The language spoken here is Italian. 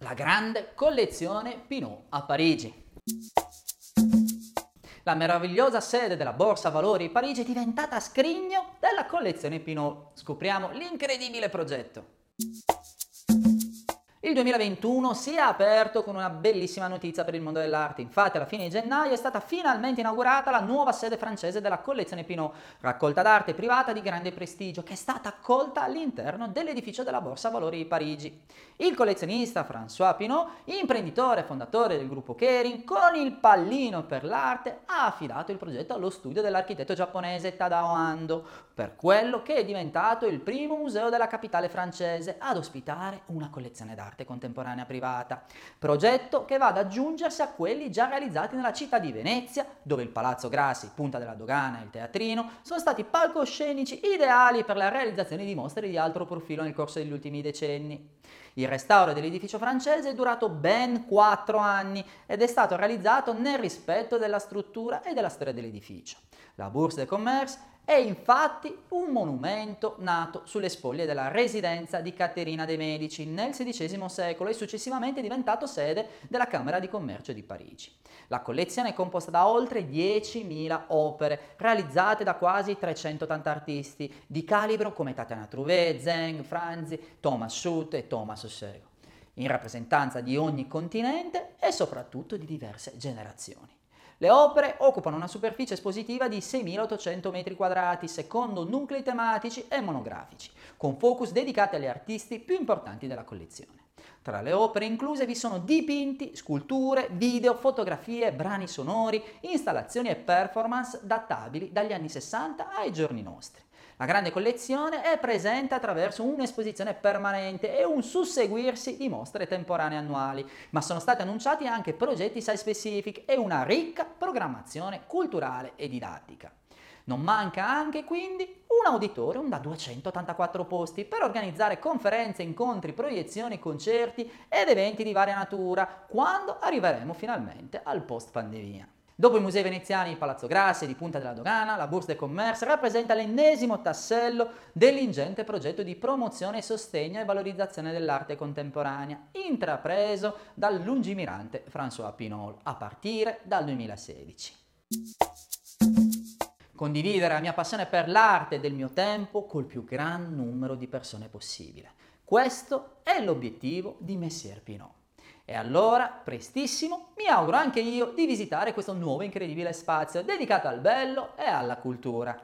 La grande collezione Pinot a Parigi. La meravigliosa sede della Borsa Valori Parigi è diventata scrigno della collezione Pinot. Scopriamo l'incredibile progetto. Il 2021 si è aperto con una bellissima notizia per il mondo dell'arte. Infatti, alla fine di gennaio è stata finalmente inaugurata la nuova sede francese della collezione Pinot, raccolta d'arte privata di grande prestigio, che è stata accolta all'interno dell'edificio della Borsa Valori di Parigi. Il collezionista François Pinot, imprenditore e fondatore del gruppo Kering, con il pallino per l'arte, ha affidato il progetto allo studio dell'architetto giapponese Tadao Ando, per quello che è diventato il primo museo della capitale francese ad ospitare una collezione d'arte arte contemporanea privata, progetto che va ad aggiungersi a quelli già realizzati nella città di Venezia, dove il Palazzo Grassi, Punta della Dogana e il Teatrino sono stati palcoscenici ideali per la realizzazione di mostre di altro profilo nel corso degli ultimi decenni. Il restauro dell'edificio francese è durato ben quattro anni ed è stato realizzato nel rispetto della struttura e della storia dell'edificio. La Bourse de Commerce è infatti un monumento nato sulle spoglie della residenza di Caterina de' Medici nel XVI secolo e successivamente diventato sede della Camera di Commercio di Parigi. La collezione è composta da oltre 10.000 opere realizzate da quasi 380 artisti di calibro come Tatiana Trouvé, Zeng, Franzi, Thomas Schutt e Thomas Ossego, in rappresentanza di ogni continente e soprattutto di diverse generazioni. Le opere occupano una superficie espositiva di 6.800 m2 secondo nuclei tematici e monografici, con focus dedicati agli artisti più importanti della collezione. Tra le opere incluse vi sono dipinti, sculture, video, fotografie, brani sonori, installazioni e performance databili dagli anni 60 ai giorni nostri. La grande collezione è presente attraverso un'esposizione permanente e un susseguirsi di mostre temporanee annuali, ma sono stati annunciati anche progetti site specific e una ricca programmazione culturale e didattica. Non manca anche quindi un auditorium da 284 posti per organizzare conferenze, incontri, proiezioni, concerti ed eventi di varia natura quando arriveremo finalmente al post pandemia. Dopo i musei veneziani di Palazzo Grassi e di Punta della Dogana, la Bourse de Commerce rappresenta l'ennesimo tassello dell'ingente progetto di promozione, sostegno e valorizzazione dell'arte contemporanea, intrapreso dal lungimirante François Pinol a partire dal 2016. Condividere la mia passione per l'arte del mio tempo col più gran numero di persone possibile. Questo è l'obiettivo di Messier Pinot. E allora, prestissimo, mi auguro anche io di visitare questo nuovo incredibile spazio dedicato al bello e alla cultura.